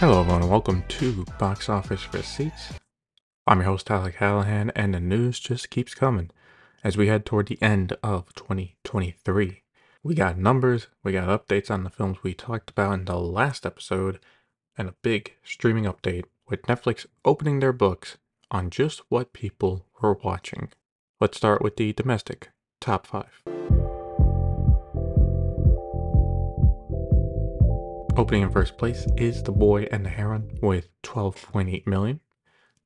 Hello, everyone, and welcome to Box Office Receipts. I'm your host, Alec Callahan, and the news just keeps coming as we head toward the end of 2023. We got numbers, we got updates on the films we talked about in the last episode, and a big streaming update with Netflix opening their books on just what people were watching. Let's start with the domestic top five. Opening in first place is The Boy and the Heron with 12.8 million.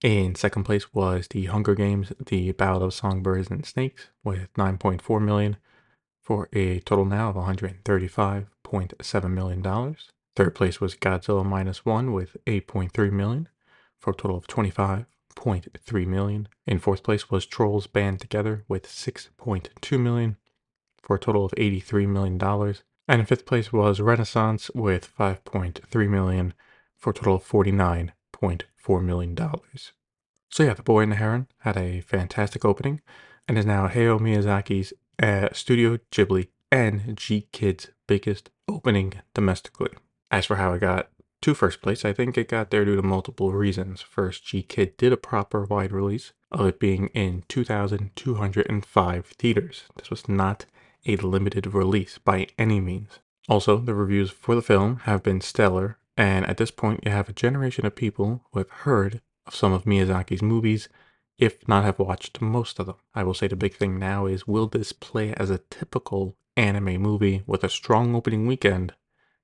In second place was The Hunger Games, The Ballad of Songbirds and Snakes with 9.4 million for a total now of 135.7 million dollars. Third place was Godzilla minus one with 8.3 million for a total of 25.3 million. In fourth place was Trolls Band Together with 6.2 million for a total of 83 million dollars. And in fifth place was Renaissance with 5.3 million for a total of 49.4 million dollars. So yeah, The Boy and the Heron had a fantastic opening and is now Hayao Miyazaki's uh, Studio Ghibli and GKIDS biggest opening domestically. As for how it got to first place, I think it got there due to multiple reasons. First, G Kid did a proper wide release of it being in 2,205 theaters. This was not a limited release by any means. Also, the reviews for the film have been stellar, and at this point, you have a generation of people who have heard of some of Miyazaki's movies, if not have watched most of them. I will say the big thing now is will this play as a typical anime movie with a strong opening weekend,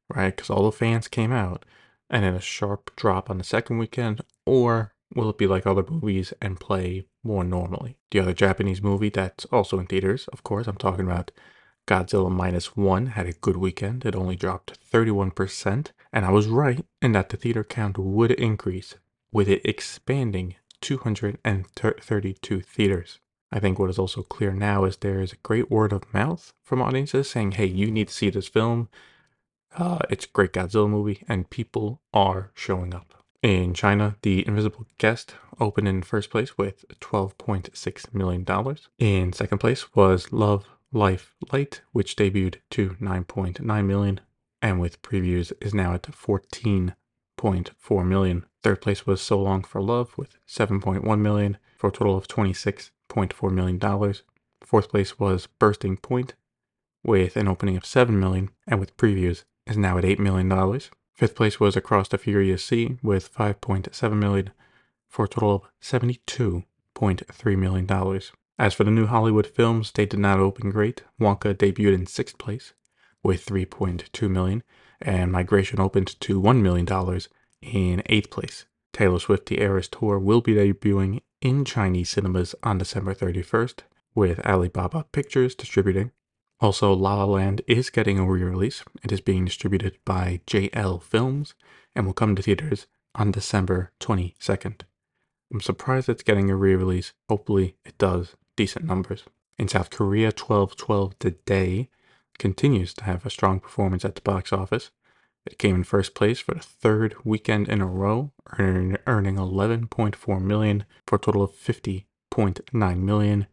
right? Because all the fans came out, and then a sharp drop on the second weekend, or will it be like other movies and play more normally? The other Japanese movie that's also in theaters, of course, I'm talking about Godzilla Minus One, had a good weekend. It only dropped 31%, and I was right in that the theater count would increase, with it expanding 232 theaters. I think what is also clear now is there is a great word of mouth from audiences saying, hey, you need to see this film. Uh, it's a great Godzilla movie, and people are showing up. In China, The Invisible Guest opened in first place with $12.6 million. In second place was Love, Life, Light, which debuted to 9.9 million and with previews is now at 14.4 million. Third place was So Long for Love with 7.1 million for a total of 26.4 million dollars. Fourth place was Bursting Point with an opening of 7 million and with previews is now at 8 million dollars. Fifth place was Across the Furious Sea with 5.7 million for a total of 72.3 million dollars. As for the new Hollywood films, they did not open great. Wonka debuted in sixth place with 3.2 million, and Migration opened to 1 million dollars in eighth place. Taylor Swift The Eras Tour will be debuting in Chinese cinemas on December 31st, with Alibaba Pictures distributing. Also, La La Land is getting a re-release. It is being distributed by JL Films and will come to theaters on December 22nd. I'm surprised it's getting a re-release. Hopefully it does decent numbers. In South Korea, 12.12: The Day continues to have a strong performance at the box office. It came in first place for the third weekend in a row, earning, earning 11.4 million for a total of 50.9 million.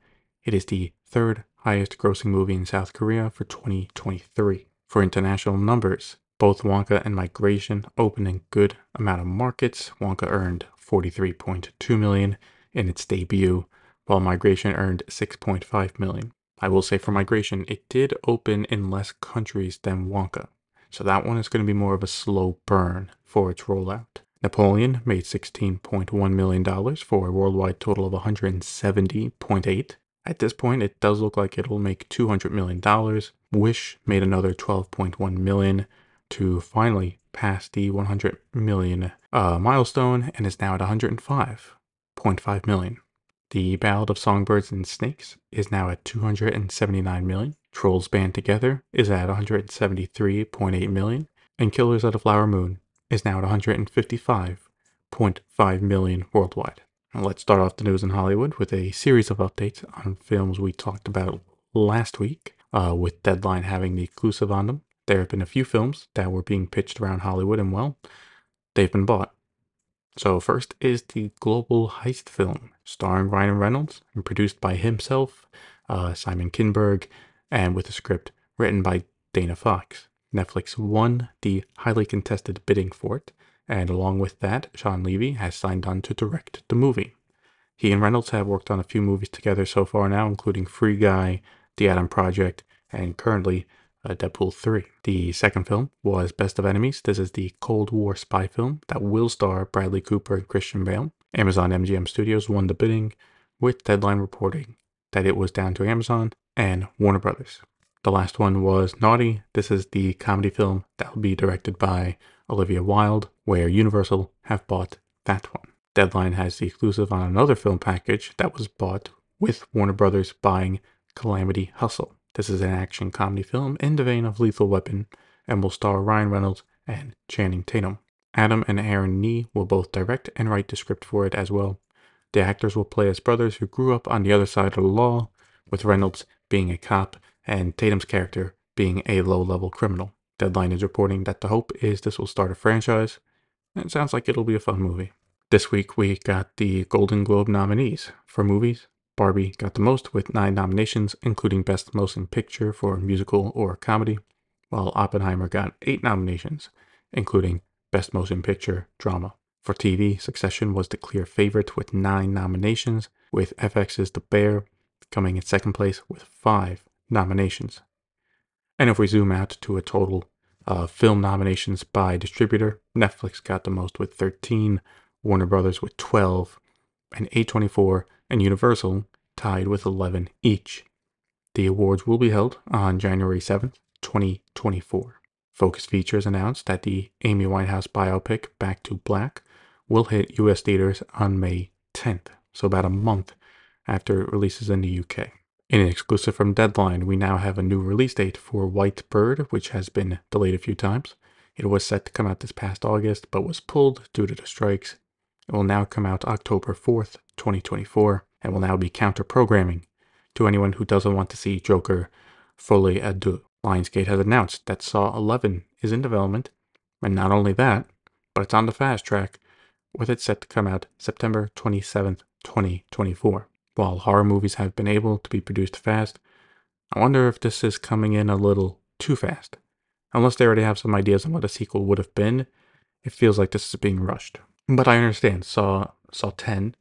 It is the third highest grossing movie in South Korea for 2023. For international numbers, both Wonka and Migration opened in good amount of markets. Wonka earned 43.2 million in its debut, while Migration earned 6.5 million. I will say for Migration, it did open in less countries than Wonka. So that one is going to be more of a slow burn for its rollout. Napoleon made $16.1 million for a worldwide total of 170.8. At this point, it does look like it'll make $200 million. Wish made another 12.1 million to finally pass the 100 million uh, milestone and is now at 105.5 million. The Ballad of Songbirds and Snakes is now at 279 million. Trolls Band Together is at 173.8 million. And Killers of the Flower Moon is now at 155.5 million worldwide. Let's start off the news in Hollywood with a series of updates on films we talked about last week, uh, with Deadline having the exclusive on them. There have been a few films that were being pitched around Hollywood, and well, they've been bought. So, first is the global heist film starring Ryan Reynolds and produced by himself, uh, Simon Kinberg, and with a script written by Dana Fox. Netflix won the highly contested bidding for it and along with that, Shawn Levy has signed on to direct the movie. He and Reynolds have worked on a few movies together so far now, including Free Guy, The Adam Project, and currently uh, Deadpool 3. The second film was Best of Enemies. This is the Cold War spy film that will star Bradley Cooper and Christian Bale. Amazon MGM Studios won the bidding, with Deadline reporting that it was down to Amazon and Warner Brothers. The last one was Naughty. This is the comedy film that will be directed by Olivia Wilde, where Universal have bought that one. Deadline has the exclusive on another film package that was bought with Warner Brothers buying Calamity Hustle. This is an action comedy film in the vein of Lethal Weapon and will star Ryan Reynolds and Channing Tatum. Adam and Aaron Nee will both direct and write the script for it as well. The actors will play as brothers who grew up on the other side of the law, with Reynolds being a cop and Tatum's character being a low level criminal. Deadline is reporting that the hope is this will start a franchise. It sounds like it'll be a fun movie. This week we got the Golden Globe nominees for movies. Barbie got the most with nine nominations, including Best Motion Picture for musical or comedy, while Oppenheimer got eight nominations, including Best Motion Picture Drama. For TV, Succession was the clear favorite with nine nominations, with FX's The Bear coming in second place with five nominations. And if we zoom out to a total of film nominations by distributor, Netflix got the most with 13, Warner Brothers with 12, and A24 and Universal tied with 11 each. The awards will be held on January 7th, 2024. Focus Features announced that the Amy Winehouse biopic Back to Black will hit US theaters on May 10th, so about a month after it releases in the UK. In an exclusive from Deadline, we now have a new release date for White Bird, which has been delayed a few times. It was set to come out this past August, but was pulled due to the strikes. It will now come out October 4th, 2024, and will now be counter programming to anyone who doesn't want to see Joker à Deux. Lionsgate has announced that Saw 11 is in development, and not only that, but it's on the fast track, with it set to come out September 27th, 2024. While horror movies have been able to be produced fast, I wonder if this is coming in a little too fast. Unless they already have some ideas on what a sequel would have been, it feels like this is being rushed. But I understand. Saw Saw 10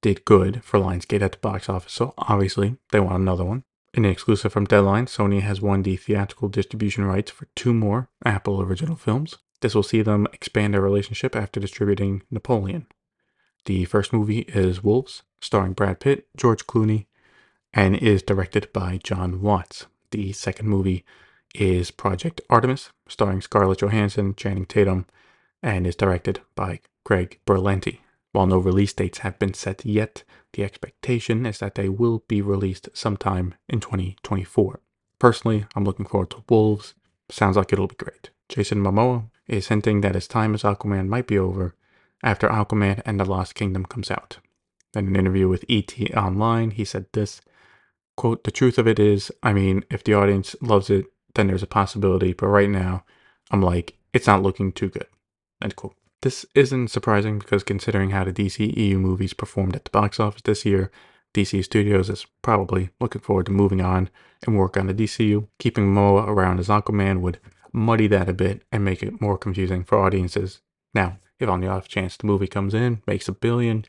did good for Lionsgate at the box office, so obviously they want another one. In an exclusive from Deadline, Sony has won the theatrical distribution rights for two more Apple original films. This will see them expand their relationship after distributing Napoleon. The first movie is Wolves, starring Brad Pitt, George Clooney, and is directed by Jon Watts. The second movie is Project Artemis, starring Scarlett Johansson, Channing Tatum, and is directed by Greg Berlanti. While no release dates have been set yet, the expectation is that they will be released sometime in 2024. Personally, I'm looking forward to Wolves. Sounds like it'll be great. Jason Momoa is hinting that his time as Aquaman might be over after Aquaman and the Lost Kingdom comes out. In an interview with ET Online, he said this quote, The truth of it is, I mean, if the audience loves it, then there's a possibility, but right now, I'm like, it's not looking too good. End quote. This isn't surprising because considering how the DC EU movies performed at the box office this year, DC Studios is probably looking forward to moving on and work on the DCU. Keeping Momoa around as Aquaman would muddy that a bit and make it more confusing for audiences. Now, if on the off chance the movie comes in, makes a billion,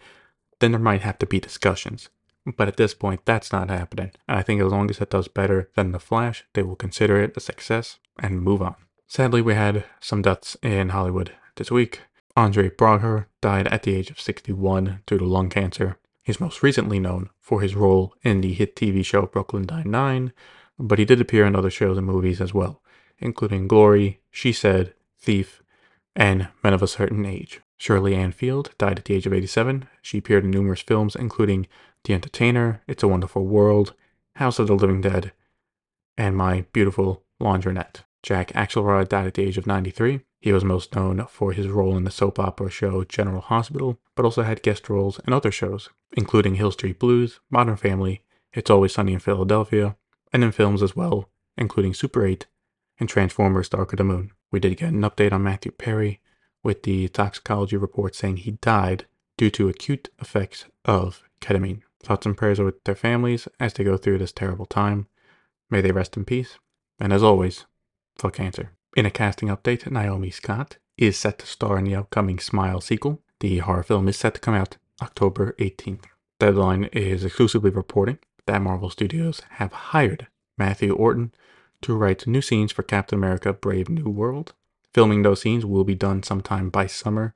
then there might have to be discussions. But at this point, that's not happening. And I think as long as it does better than The Flash, they will consider it a success and move on. Sadly, we had some deaths in Hollywood this week. Andre Braugher died at the age of 61 due to lung cancer. He's most recently known for his role in the hit TV show Brooklyn Nine-Nine, but he did appear in other shows and movies as well, including Glory, She Said, Thief, and Men of a Certain Age. Shirley Ann Field died at the age of 87. She appeared in numerous films, including The Entertainer, It's a Wonderful World, House of the Living Dead, and My Beautiful Laundrette. Jack Axelrod died at the age of 93. He was most known for his role in the soap opera show General Hospital, but also had guest roles in other shows, including Hill Street Blues, Modern Family, It's Always Sunny in Philadelphia, and in films as well, including Super 8 and Transformers Dark of the Moon. We did get an update on Matthew Perry with the toxicology report saying he died due to acute effects of ketamine. Thoughts and prayers are with their families as they go through this terrible time. May they rest in peace. And as always, fuck cancer. In a casting update, Naomi Scott is set to star in the upcoming Smile sequel. The horror film is set to come out October 18th. Deadline is exclusively reporting that Marvel Studios have hired Matthew Orton to write new scenes for Captain America Brave New World. Filming those scenes will be done sometime by summer,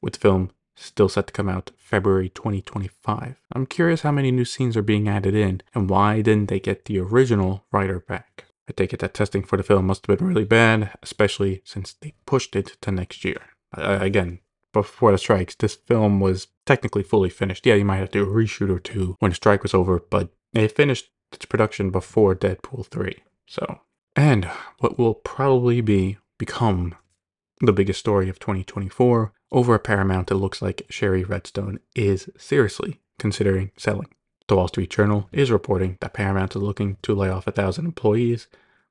with the film still set to come out February 2025. I'm curious how many new scenes are being added in and why didn't they get the original writer back? I take it that testing for the film must have been really bad, especially since they pushed it to next year. Again, before the strikes, this film was technically fully finished. Yeah, you might have to reshoot or two when the strike was over, but it finished its production before Deadpool 3. So, and what will probably be become the biggest story of 2024 over at Paramount, it looks like Shari Redstone is seriously considering selling. The Wall Street Journal is reporting that Paramount is looking to lay off a thousand employees,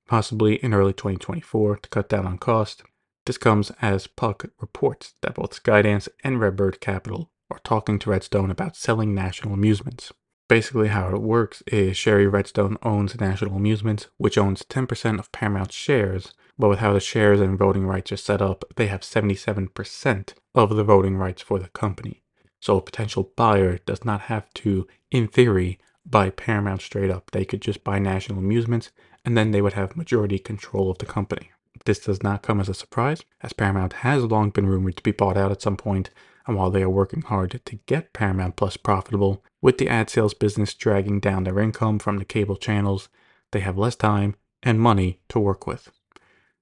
possibly in early 2024, to cut down on cost. This comes as Puck reports that both Skydance and Redbird Capital are talking to Redstone about selling National Amusements. Basically, how it works is Shari Redstone owns National Amusements, which owns 10% of Paramount's shares, but with how the shares and voting rights are set up, they have 77% of the voting rights for the company. So a potential buyer does not have to, in theory, buy Paramount straight up. They could just buy National Amusements, and then they would have majority control of the company. This does not come as a surprise, as Paramount has long been rumored to be bought out at some point, and while they are working hard to get Paramount Plus profitable, with the ad sales business dragging down their income from the cable channels, they have less time and money to work with.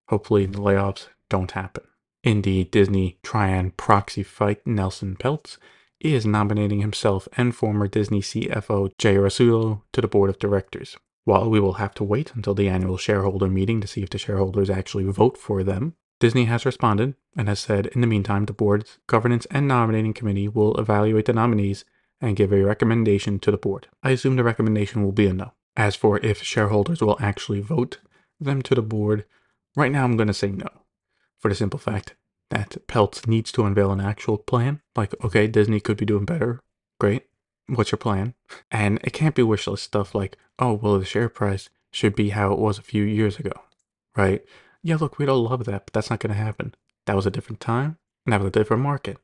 Hopefully, the layoffs don't happen. In the Disney Trian proxy fight, Nelson Peltz is nominating himself and former Disney CFO Jay Rasulo to the board of directors. While we will have to wait until the annual shareholder meeting to see if the shareholders actually vote for them, Disney has responded and has said in the meantime the board's governance and nominating committee will evaluate the nominees and give a recommendation to the board. I assume the recommendation will be a no. As for if shareholders will actually vote them to the board, right now I'm going to say no. For the simple fact that Peltz needs to unveil an actual plan. Like, okay, Disney could be doing better. Great. What's your plan? And it can't be wish list stuff like, oh, well, the share price should be how it was a few years ago, right? Yeah, look, we don't love that, but that's not going to happen. That was a different time, and that was a different market.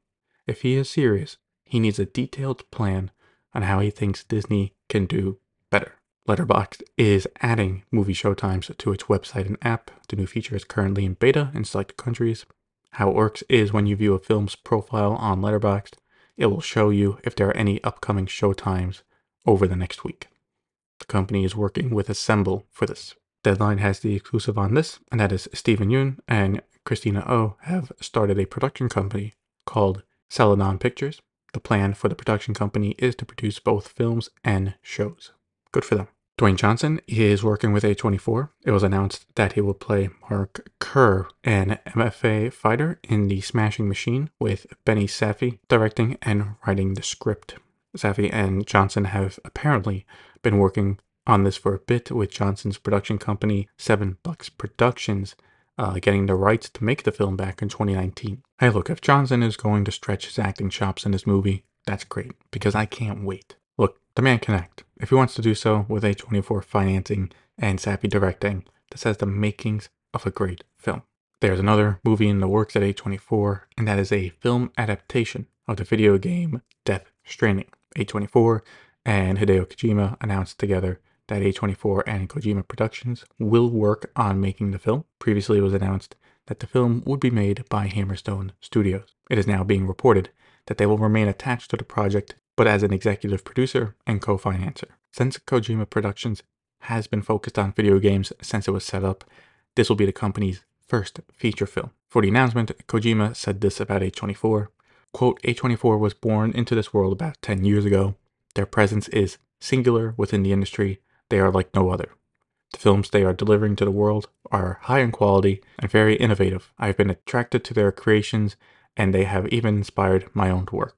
If he is serious, he needs a detailed plan on how he thinks Disney can do better. Letterboxd is adding movie showtimes to its website and app. The new feature is currently in beta in select countries. How it works is when you view a film's profile on Letterboxd, it will show you if there are any upcoming showtimes over the next week. The company is working with Assemble for this. Deadline has the exclusive on this, and that is Steven Yeun and Christina Oh have started a production company called Celadon Pictures. The plan for the production company is to produce both films and shows. Good for them. Dwayne Johnson is working with A24. It was announced that he will play Mark Kerr, an MMA fighter in The Smashing Machine, with Benny Safdie directing and writing the script. Safdie and Johnson have apparently been working on this for a bit with Johnson's production company, Seven Bucks Productions, uh, getting the rights to make the film back in 2019. Hey, look, if Johnson is going to stretch his acting chops in this movie, that's great because I can't wait. Look, the man can act. If he wants to do so with A24 financing and Safdie directing, this has the makings of a great film. There's another movie in the works at A24, and that is a film adaptation of the video game Death Stranding. A24 and Hideo Kojima announced together that A24 and Kojima Productions will work on making the film. Previously, it was announced that the film would be made by Hammerstone Studios. It is now being reported that they will remain attached to the project, but as an executive producer and co financer. Since Kojima Productions has been focused on video games since it was set up, this will be the company's first feature film. For the announcement, Kojima said this about A24 quote, A24 was born into this world about 10 years ago. Their presence is singular within the industry they are like no other. The films they are delivering to the world are high in quality and very innovative. I have been attracted to their creations and they have even inspired my own work.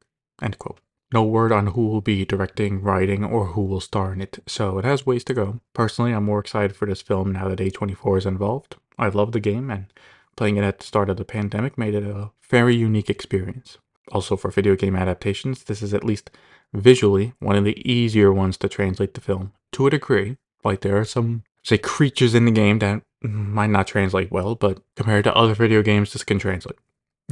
No word on who will be directing, writing, or who will star in it, so it has ways to go. Personally, I'm more excited for this film now that A24 is involved. I love the game, and playing it at the start of the pandemic made it a very unique experience. Also, for video game adaptations, this is at least visually one of the easier ones to translate to film to a degree. Like there are some say creatures in the game that might not translate well, but compared to other video games, this can translate.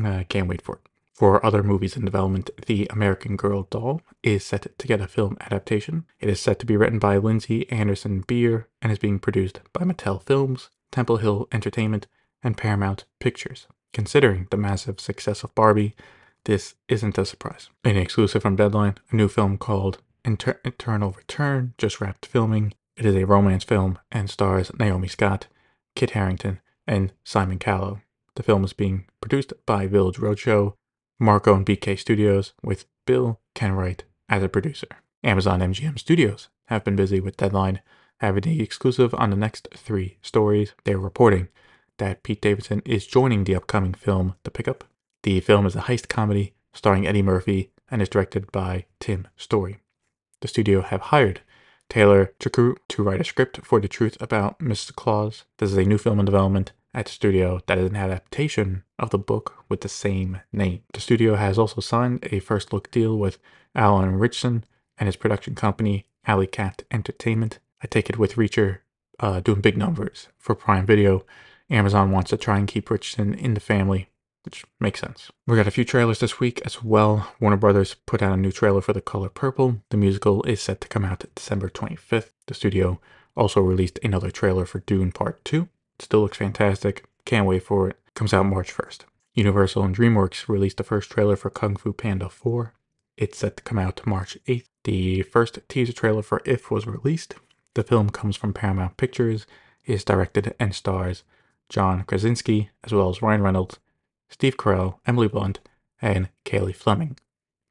I can't wait for it. For other movies in development, The American Girl doll is set to get a film adaptation. It is set to be written by Lindsay Anderson Beer and is being produced by Mattel Films, Temple Hill Entertainment, and Paramount Pictures. Considering the massive success of Barbie, this isn't a surprise. An exclusive from Deadline, a new film called Inter- Eternal Return just wrapped filming. It is a romance film and stars Naomi Scott, Kit Harington, and Simon Callow. The film is being produced by Village Roadshow, Marco and BK Studios, with Bill Kenwright as a producer. Amazon MGM Studios have been busy with Deadline, having the exclusive on the next three stories. They're reporting that Pete Davidson is joining the upcoming film The Pickup. The film is a heist comedy starring Eddie Murphy and is directed by Tim Story. The studio have hired Taylor Chakru to write a script for The Truth About Mr. Claus. This is a new film in development at the studio that is an adaptation of the book with the same name. The studio has also signed a first look deal with Alan Ritchson and his production company, Alley Cat Entertainment. I take it with Reacher uh, doing big numbers for Prime Video. Amazon wants to try and keep Ritchson in the family, which makes sense. We got a few trailers this week as well. Warner Brothers put out a new trailer for The Color Purple. The musical is set to come out December 25th. The studio also released another trailer for Dune Part 2. It Still looks fantastic. Can't wait for it. Comes out March 1st. Universal and DreamWorks released the first trailer for Kung Fu Panda 4. It's set to come out March 8th. The first teaser trailer for If was released. The film comes from Paramount Pictures, is directed and stars John Krasinski, as well as Ryan Reynolds, Steve Carell, Emily Blunt, and Cailey Fleming.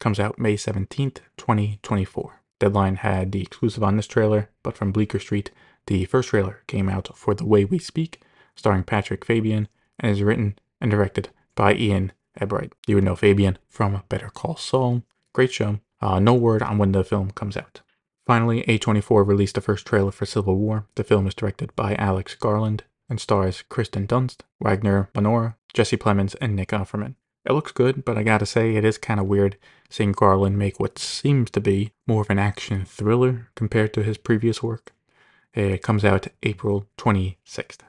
Comes out May 17th, 2024. Deadline had the exclusive on this trailer, but from Bleecker Street, the first trailer came out for The Way We Speak, starring Patrick Fabian, and is written and directed by Ian Ebright. You would know Fabian from Better Call Saul. Great show. Uh, no word on when the film comes out. Finally, A24 released the first trailer for Civil War. The film is directed by Alex Garland and stars Kirsten Dunst, Wagner Moura, Jesse Plemons, and Nick Offerman. It looks good, but I gotta say, it is kind of weird seeing Garland make what seems to be more of an action thriller compared to his previous work. It comes out April 26th.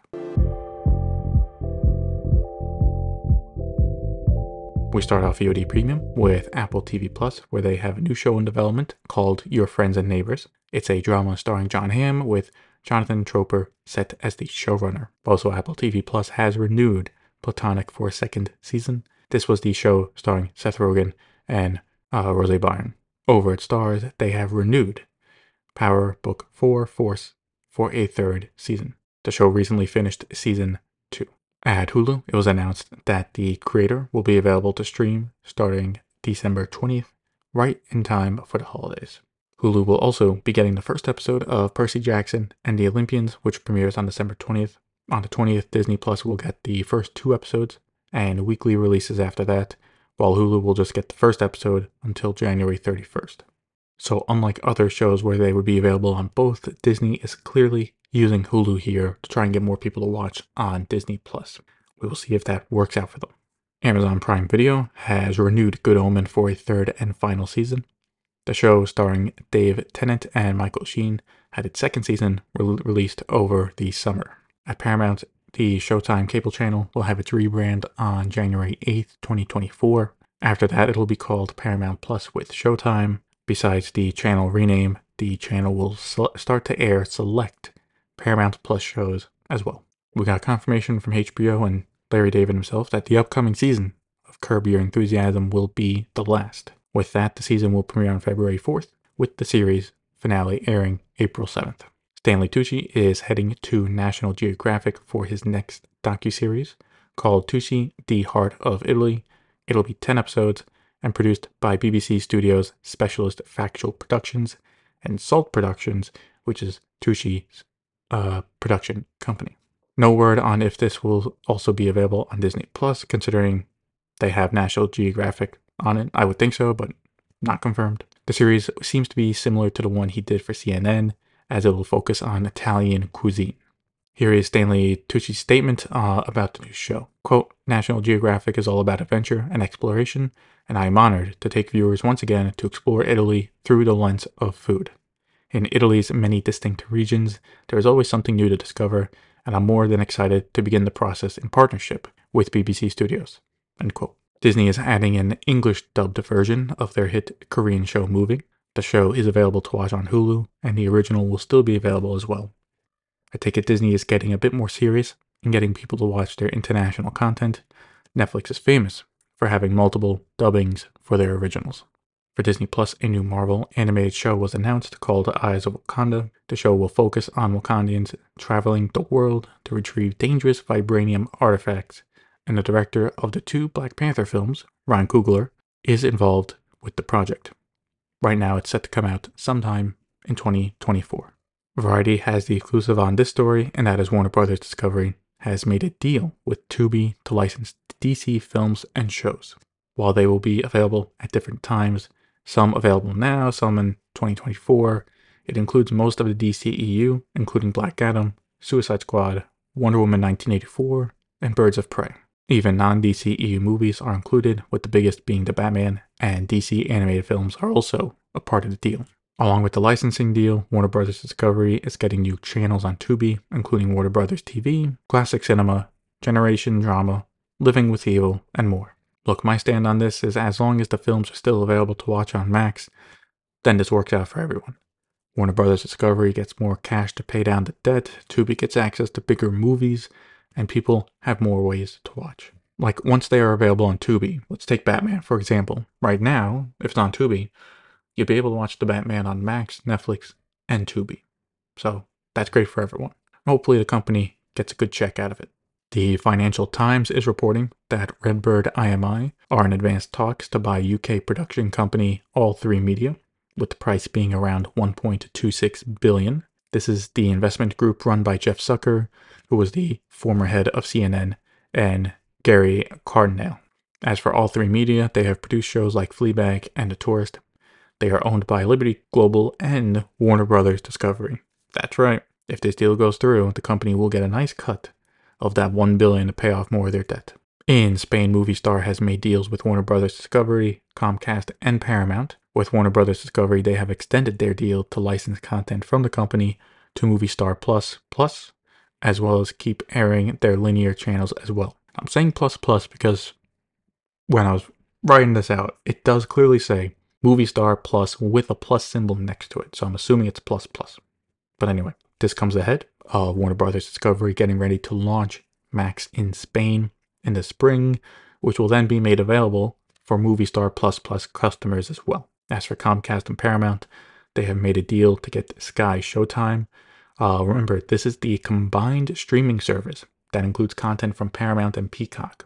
We start off VOD Premium with Apple TV Plus, where they have a new show in development called Your Friends and Neighbors. It's a drama starring Jon Hamm with Jonathan Tropper set as the showrunner. Also, Apple TV Plus has renewed Platonic for a second season. This was the show starring Seth Rogen and uh, Rose Byrne. Over at Starz, they have renewed Power Book 4 Force for a third season. The show recently finished season 2. At Hulu, it was announced that the creator will be available to stream starting December 20th, right in time for the holidays. Hulu will also be getting the first episode of Percy Jackson and the Olympians, which premieres on December 20th. On the 20th, Disney Plus will get the first two episodes and weekly releases after that, while Hulu will just get the first episode until January 31st. So, unlike other shows where they would be available on both, Disney is clearly using Hulu here to try and get more people to watch on Disney Plus. We will see if that works out for them. Amazon Prime Video has renewed Good Omen for a third and final season. The show, starring Dave Tennant and Michael Sheen, had its second season re- released over the summer. At Paramount, the Showtime cable channel will have its rebrand on January 8th, 2024. After that, it'll be called Paramount Plus with Showtime, Besides the channel rename, the channel will start to air select Paramount Plus shows as well. We got confirmation from HBO and Larry David himself that the upcoming season of Curb Your Enthusiasm will be the last. With that, the season will premiere on February 4th, with the series finale airing April 7th. Stanley Tucci is heading to National Geographic for his next docu-series called Tucci, The Heart of Italy. It'll be 10 episodes and produced by BBC Studios Specialist Factual Productions and Salt Productions, which is Tucci's uh, production company. No word on if this will also be available on Disney Plus, considering they have National Geographic on it. I would think so, but not confirmed. The series seems to be similar to the one he did for CNN, as it will focus on Italian cuisine. Here is Stanley Tucci's statement uh, about the new show. Quote, National Geographic is all about adventure and exploration, and I am honored to take viewers once again to explore Italy through the lens of food. In Italy's many distinct regions, there is always something new to discover, and I'm more than excited to begin the process in partnership with BBC Studios. End quote. Disney is adding an English dubbed version of their hit Korean show Moving. The show is available to watch on Hulu, and the original will still be available as well. I take it Disney is getting a bit more serious in getting people to watch their international content. Netflix is famous for having multiple dubbings for their originals. For Disney Plus, a new Marvel animated show was announced called Eyes of Wakanda. The show will focus on Wakandians traveling the world to retrieve dangerous vibranium artifacts, and the director of the two Black Panther films, Ryan Coogler, is involved with the project. Right now, it's set to come out sometime in 2024. Variety has the exclusive on this story, and that is Warner Brothers Discovery has made a deal with Tubi to license DC films and shows. While they will be available at different times, some available now, some in 2024. It includes most of the DCEU, including Black Adam, Suicide Squad, Wonder Woman 1984, and Birds of Prey. Even non DCEU movies are included, with the biggest being the Batman, and DC animated films are also a part of the deal. Along with the licensing deal, Warner Bros. Discovery is getting new channels on Tubi, including Warner Bros. TV, Classic Cinema, Generation Drama, Living with Evil, and more. Look, my stand on this is as long as the films are still available to watch on Max, then this works out for everyone. Warner Brothers Discovery gets more cash to pay down the debt, Tubi gets access to bigger movies, and people have more ways to watch. Like once they are available on Tubi, let's take Batman for example. Right now, if it's on Tubi, you'll be able to watch the Batman on Max, Netflix, and Tubi. So that's great for everyone. Hopefully the company gets a good check out of it. The Financial Times is reporting that Redbird IMI are in advanced talks to buy UK production company All3 Media, with the price being around 1.26 billion. This is the investment group run by Jeff Zucker, who was the former head of CNN, and Gerry Cardinale. As for All3 Media, they have produced shows like Fleabag and The Tourist. They are owned by Liberty Global and Warner Brothers Discovery. That's right. If this deal goes through, the company will get a nice cut of that 1 billion to pay off more of their debt. In Spain, Movistar has made deals with Warner Brothers Discovery, Comcast, and Paramount. With Warner Brothers Discovery, they have extended their deal to license content from the company to Movistar Plus Plus, as well as keep airing their linear channels as well. I'm saying plus plus because when I was writing this out, it does clearly say Movistar Plus with a plus symbol next to it. So I'm assuming it's plus plus. But anyway, this comes ahead of Warner Brothers Discovery getting ready to launch Max in Spain in the spring, which will then be made available for Movistar Plus Plus customers as well. As for Comcast and Paramount, they have made a deal to get Sky Showtime. Uh, remember, this is the combined streaming service that includes content from Paramount and Peacock.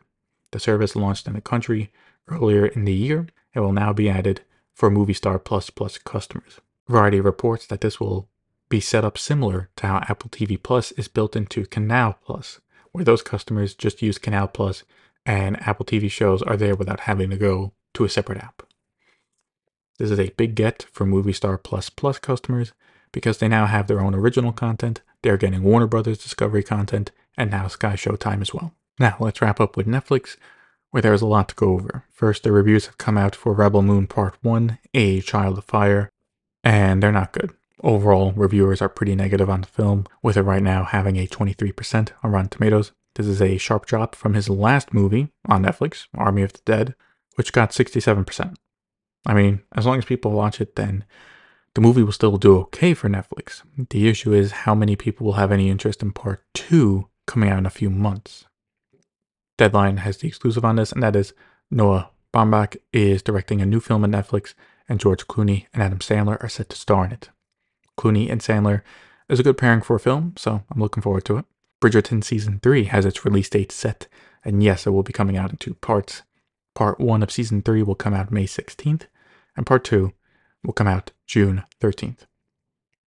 The service launched in the country earlier in the year and will now be added for Movistar Plus Plus customers. Variety reports that this will be set up similar to how Apple TV Plus is built into Canal Plus, where those customers just use Canal Plus and Apple TV shows are there without having to go to a separate app. This is a big get for Movistar Plus Plus customers because they now have their own original content, they're getting Warner Brothers Discovery content, and now Sky Showtime as well. Now, let's wrap up with Netflix, where there's a lot to go over. First, the reviews have come out for Rebel Moon Part 1, A Child of Fire, and they're not good. Overall, reviewers are pretty negative on the film, with it right now having a 23% on Rotten Tomatoes. This is a sharp drop from his last movie on Netflix, Army of the Dead, which got 67%. I mean, as long as people watch it, then the movie will still do okay for Netflix. The issue is how many people will have any interest in part two coming out in a few months. Deadline has the exclusive on this, and that is Noah Baumbach is directing a new film on Netflix, and George Clooney and Adam Sandler are set to star in it. Clooney and Sandler is a good pairing for a film, so I'm looking forward to it. Bridgerton Season 3 has its release date set, and yes, it will be coming out in two parts. Part 1 of Season 3 will come out May 16th, and Part 2 will come out June 13th.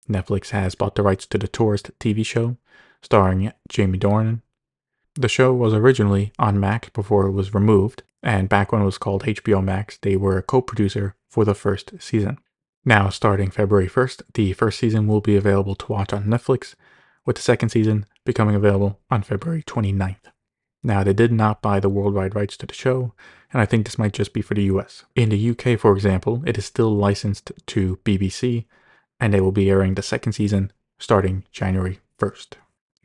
Netflix has bought the rights to the Tourist TV show, starring Jamie Dornan. The show was originally on Max before it was removed, and back when it was called HBO Max, they were a co producer for the first season. Now, starting February 1st, the first season will be available to watch on Netflix, with the second season becoming available on February 29th. Now, they did not buy the worldwide rights to the show, and I think this might just be for the US. In the UK, for example, it is still licensed to BBC, and they will be airing the second season starting January 1st.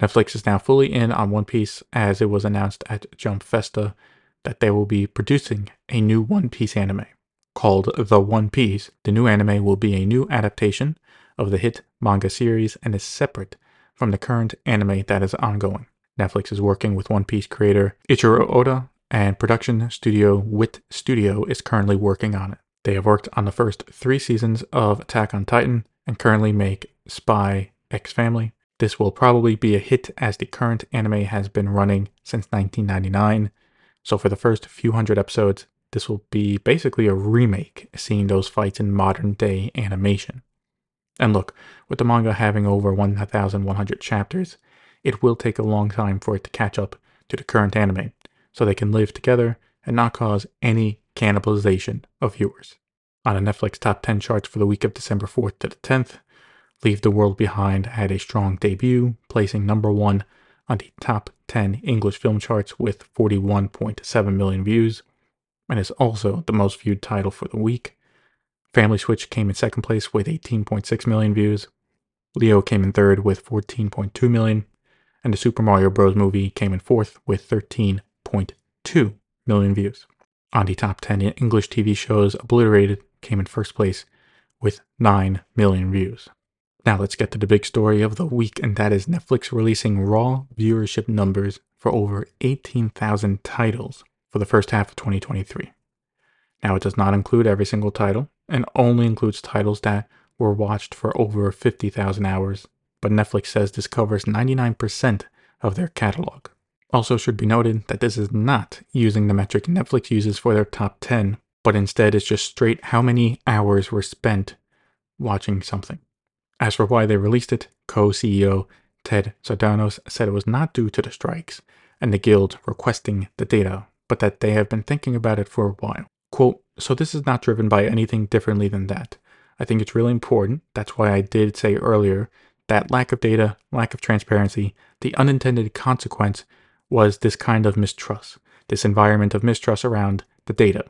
Netflix is now fully in on One Piece as it was announced at Jump Festa that they will be producing a new One Piece anime called The One Piece. The new anime will be a new adaptation of the hit manga series and is separate from the current anime that is ongoing. Netflix is working with One Piece creator Eiichiro Oda, and production studio Wit Studio is currently working on it. They have worked on the first three seasons of Attack on Titan and currently make Spy X Family. This will probably be a hit as the current anime has been running since 1999. So, for the first few hundred episodes, this will be basically a remake, seeing those fights in modern day animation. And look, with the manga having over 1,100 chapters, it will take a long time for it to catch up to the current anime, so they can live together and not cause any cannibalization of viewers. On the Netflix top 10 charts for the week of December 4th to the 10th, Leave the World Behind had a strong debut, placing number one on the top 10 English film charts with 41.7 million views, and is also the most viewed title for the week. Family Switch came in second place with 18.6 million views. Leo came in third with 14.2 million, and the Super Mario Bros. movie came in fourth with 13.2 million views. On the top 10 English TV shows, Obliterated came in first place with 9 million views. Now let's get to the big story of the week, and that is Netflix releasing raw viewership numbers for over 18,000 titles for the first half of 2023. Now, it does not include every single title and only includes titles that were watched for over 50,000 hours, but Netflix says this covers 99% of their catalog. Also, should be noted that this is not using the metric Netflix uses for their top 10, but instead is just straight how many hours were spent watching something. As for why they released it, co CEO Ted Sarandos said it was not due to the strikes and the guild requesting the data, but that they have been thinking about it for a while. Quote, so this is not driven by anything differently than that. I think it's really important. That's why I did say earlier that lack of data, lack of transparency, the unintended consequence was this kind of mistrust, this environment of mistrust around the data.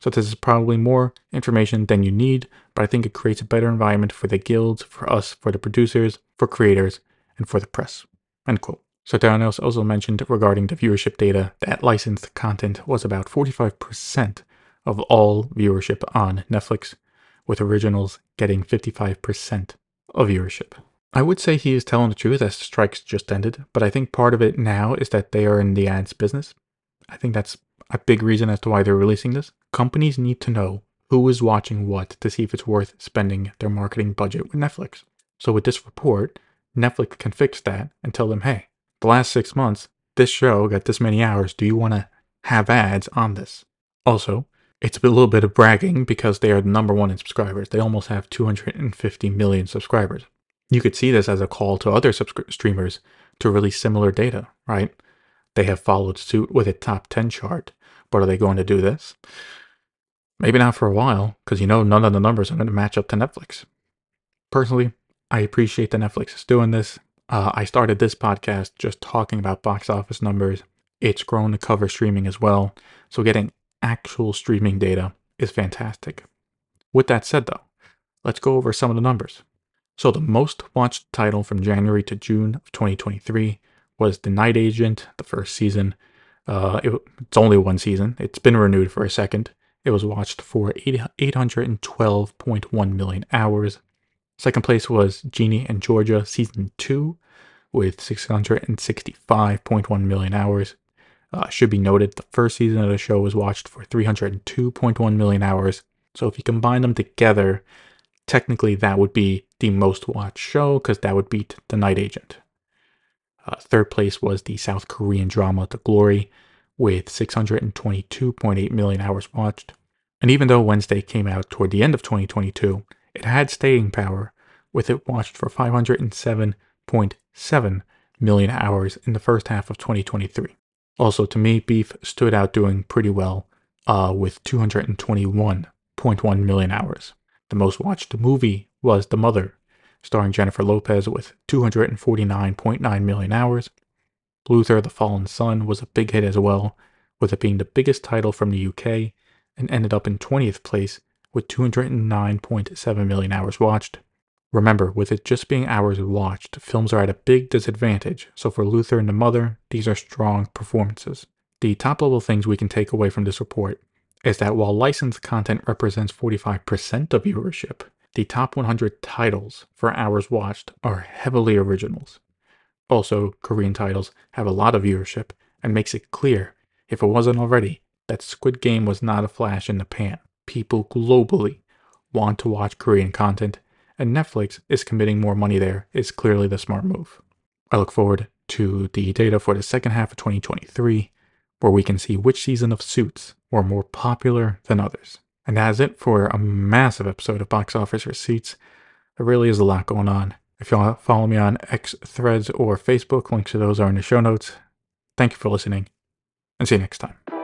So this is probably more information than you need, but I think it creates a better environment for the guilds, for us, for the producers, for creators, and for the press. End quote. Sarandos also mentioned regarding the viewership data that licensed content was about 45% of all viewership on Netflix, with originals getting 55% of viewership. I would say he is telling the truth as strikes just ended, but I think part of it now is that they are in the ads business. I think that's a big reason as to why they're releasing this. Companies need to know who is watching what to see if it's worth spending their marketing budget with Netflix. So with this report, Netflix can fix that and tell them, hey, the last six months, this show got this many hours. Do you want to have ads on this? Also, it's a little bit of bragging because they are the number one in subscribers. They almost have 250 million subscribers. You could see this as a call to other subscri- streamers to release similar data, right? They have followed suit with a top 10 chart, but are they going to do this? Maybe not for a while, because you know none of the numbers are going to match up to Netflix. Personally, I appreciate that Netflix is doing this. Uh, I started this podcast just talking about box office numbers. It's grown to cover streaming as well. So getting actual streaming data is fantastic. With that said, though, let's go over some of the numbers. So the most watched title from January to June of 2023 was The Night Agent, the first season. Uh, it, it's only one season. It's been renewed for a second. It was watched for 812.1 million hours. Second place was Ginny and Georgia season 2 with 665.1 million hours. Uh, should be noted the first season of the show was watched for 302.1 million hours. So if you combine them together, technically that would be the most watched show because that would beat The Night Agent. Uh, third place was the South Korean drama The Glory with 622.8 million hours watched. And even though Wednesday came out toward the end of 2022, it had staying power with it watched for 507.7 million hours in the first half of 2023. Also, to me, Beef stood out doing pretty well uh, with 221.1 million hours. The most watched movie was The Mother, starring Jennifer Lopez with 249.9 million hours. Luther the Fallen Son was a big hit as well, with it being the biggest title from the UK and ended up in 20th place with 209.7 million hours watched. Remember, with it just being hours watched, films are at a big disadvantage, so for Luther and the Mother, these are strong performances. The top level things we can take away from this report is that while licensed content represents 45% of viewership, the top 100 titles for hours watched are heavily originals. Also, Korean titles have a lot of viewership and makes it clear, if it wasn't already, that Squid Game was not a flash in the pan. People globally want to watch Korean content, and Netflix is committing more money there is clearly the smart move. I look forward to the data for the second half of 2023, where we can see which season of Suits were more popular than others. And that's it for a massive episode of Box Office Receipts. There really is a lot going on. If to follow me on X Threads or Facebook, links to those are in the show notes. Thank you for listening, and see you next time.